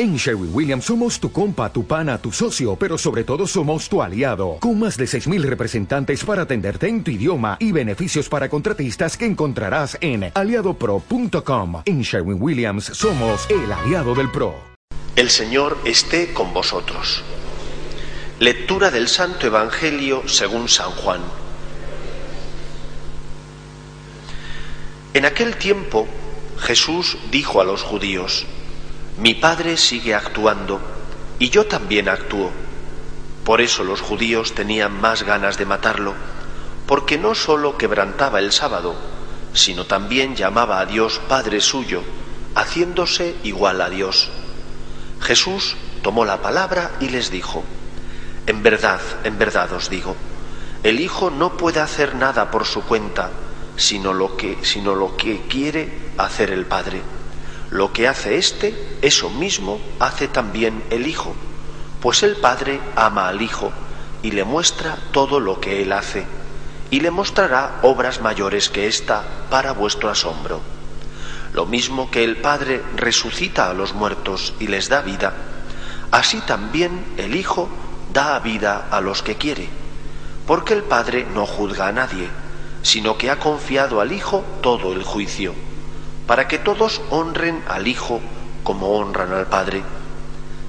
En Sherwin Williams somos tu compa, tu pana, tu socio, pero sobre todo somos tu aliado, con más de 6.000 representantes para atenderte en tu idioma y beneficios para contratistas que encontrarás en aliadopro.com. En Sherwin Williams somos el aliado del PRO. El Señor esté con vosotros. Lectura del Santo Evangelio según San Juan. En aquel tiempo Jesús dijo a los judíos, mi padre sigue actuando y yo también actúo. Por eso los judíos tenían más ganas de matarlo, porque no sólo quebrantaba el sábado, sino también llamaba a Dios Padre suyo, haciéndose igual a Dios. Jesús tomó la palabra y les dijo, En verdad, en verdad os digo, el Hijo no puede hacer nada por su cuenta, sino lo que, sino lo que quiere hacer el Padre lo que hace éste, eso mismo hace también el Hijo, pues el Padre ama al Hijo y le muestra todo lo que él hace, y le mostrará obras mayores que ésta para vuestro asombro. Lo mismo que el Padre resucita a los muertos y les da vida, así también el Hijo da vida a los que quiere, porque el Padre no juzga a nadie, sino que ha confiado al Hijo todo el juicio para que todos honren al Hijo como honran al Padre.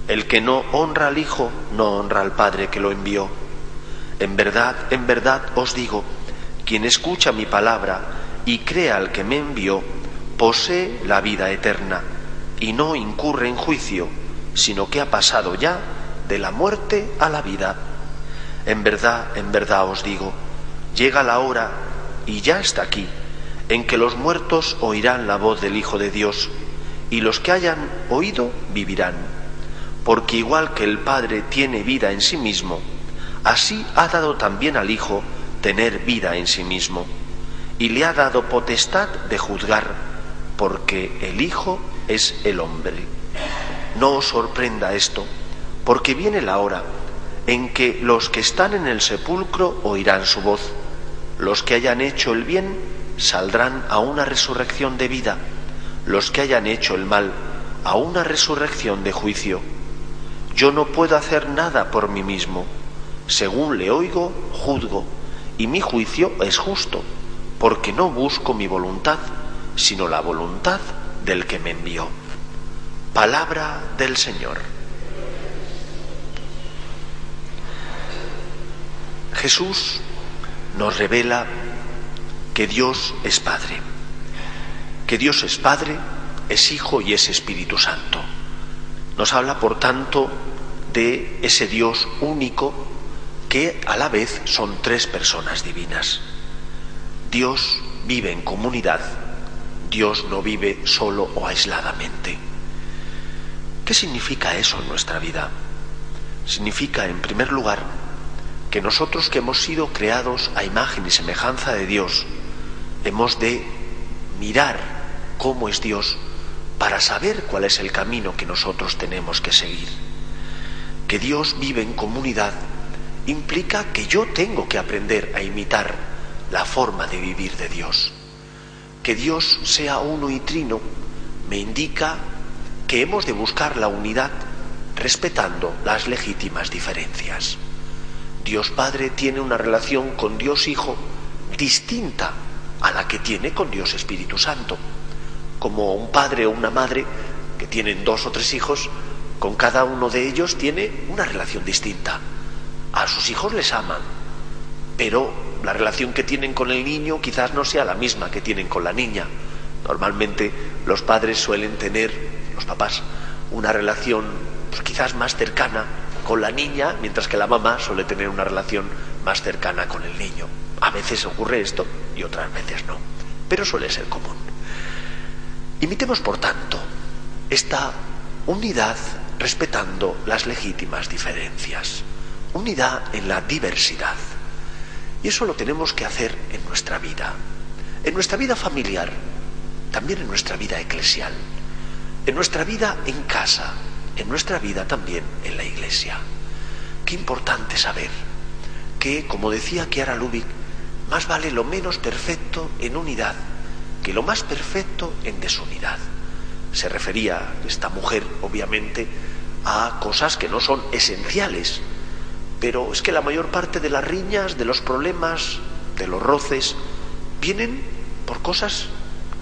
El que no honra al Hijo no honra al Padre que lo envió. En verdad, en verdad os digo, quien escucha mi palabra y crea al que me envió, posee la vida eterna y no incurre en juicio, sino que ha pasado ya de la muerte a la vida. En verdad, en verdad os digo, llega la hora y ya está aquí en que los muertos oirán la voz del Hijo de Dios, y los que hayan oído vivirán. Porque igual que el Padre tiene vida en sí mismo, así ha dado también al Hijo tener vida en sí mismo, y le ha dado potestad de juzgar, porque el Hijo es el hombre. No os sorprenda esto, porque viene la hora en que los que están en el sepulcro oirán su voz, los que hayan hecho el bien saldrán a una resurrección de vida, los que hayan hecho el mal a una resurrección de juicio. Yo no puedo hacer nada por mí mismo. Según le oigo, juzgo, y mi juicio es justo, porque no busco mi voluntad, sino la voluntad del que me envió. Palabra del Señor. Jesús nos revela que Dios es Padre, que Dios es Padre, es Hijo y es Espíritu Santo. Nos habla, por tanto, de ese Dios único que a la vez son tres personas divinas. Dios vive en comunidad, Dios no vive solo o aisladamente. ¿Qué significa eso en nuestra vida? Significa, en primer lugar, que nosotros que hemos sido creados a imagen y semejanza de Dios, hemos de mirar cómo es Dios para saber cuál es el camino que nosotros tenemos que seguir. Que Dios vive en comunidad implica que yo tengo que aprender a imitar la forma de vivir de Dios. Que Dios sea uno y trino me indica que hemos de buscar la unidad respetando las legítimas diferencias. Dios Padre tiene una relación con Dios Hijo distinta a la que tiene con Dios Espíritu Santo. Como un padre o una madre que tienen dos o tres hijos, con cada uno de ellos tiene una relación distinta. A sus hijos les aman, pero la relación que tienen con el niño quizás no sea la misma que tienen con la niña. Normalmente los padres suelen tener, los papás, una relación pues, quizás más cercana con la niña, mientras que la mamá suele tener una relación más cercana con el niño. A veces ocurre esto y otras veces no, pero suele ser común. Imitemos, por tanto, esta unidad respetando las legítimas diferencias, unidad en la diversidad. Y eso lo tenemos que hacer en nuestra vida, en nuestra vida familiar, también en nuestra vida eclesial, en nuestra vida en casa, en nuestra vida también en la iglesia. Qué importante saber que, como decía Chiara Lubick, más vale lo menos perfecto en unidad que lo más perfecto en desunidad. Se refería esta mujer, obviamente, a cosas que no son esenciales, pero es que la mayor parte de las riñas, de los problemas, de los roces, vienen por cosas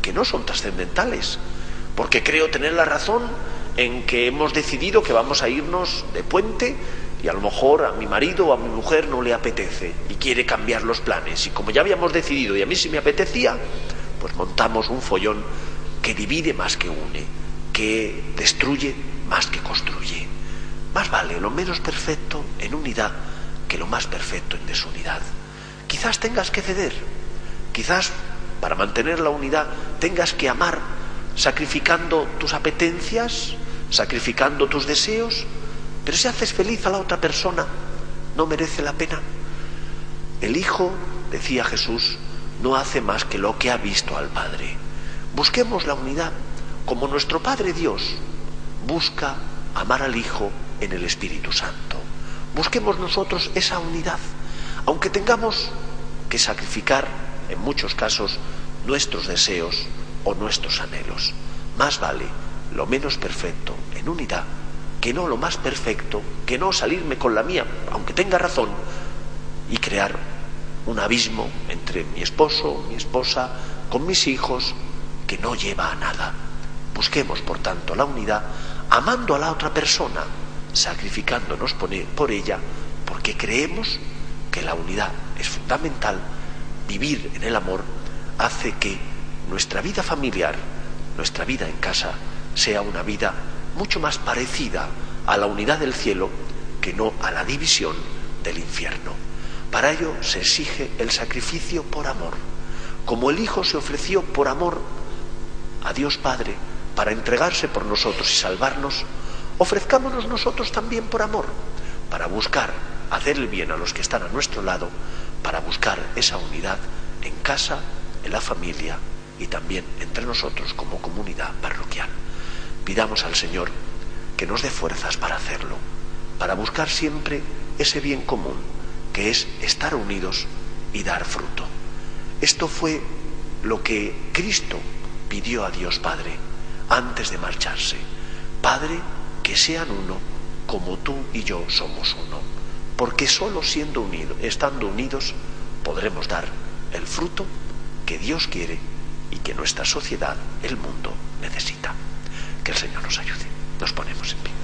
que no son trascendentales, porque creo tener la razón en que hemos decidido que vamos a irnos de puente y a lo mejor a mi marido o a mi mujer no le apetece y quiere cambiar los planes. Y como ya habíamos decidido y a mí sí me apetecía, pues montamos un follón que divide más que une, que destruye más que construye. Más vale lo menos perfecto en unidad que lo más perfecto en desunidad. Quizás tengas que ceder, quizás para mantener la unidad tengas que amar sacrificando tus apetencias, sacrificando tus deseos, pero si haces feliz a la otra persona, no merece la pena. El Hijo, decía Jesús, no hace más que lo que ha visto al Padre. Busquemos la unidad como nuestro Padre Dios busca amar al Hijo en el Espíritu Santo. Busquemos nosotros esa unidad, aunque tengamos que sacrificar, en muchos casos, nuestros deseos o nuestros anhelos. Más vale lo menos perfecto en unidad que no lo más perfecto, que no salirme con la mía, aunque tenga razón, y crear un abismo entre mi esposo, mi esposa, con mis hijos, que no lleva a nada. Busquemos, por tanto, la unidad, amando a la otra persona, sacrificándonos por ella, porque creemos que la unidad es fundamental, vivir en el amor hace que nuestra vida familiar, nuestra vida en casa, sea una vida mucho más parecida a la unidad del cielo que no a la división del infierno. Para ello se exige el sacrificio por amor. Como el Hijo se ofreció por amor a Dios Padre para entregarse por nosotros y salvarnos, ofrezcámonos nosotros también por amor, para buscar hacer el bien a los que están a nuestro lado, para buscar esa unidad en casa, en la familia y también entre nosotros como comunidad parroquial. Pidamos al Señor que nos dé fuerzas para hacerlo, para buscar siempre ese bien común, que es estar unidos y dar fruto. Esto fue lo que Cristo pidió a Dios Padre antes de marcharse. Padre, que sean uno como tú y yo somos uno, porque solo siendo unidos, estando unidos, podremos dar el fruto que Dios quiere y que nuestra sociedad, el mundo, necesita. Que el Señor nos ayude. Nos ponemos en pie.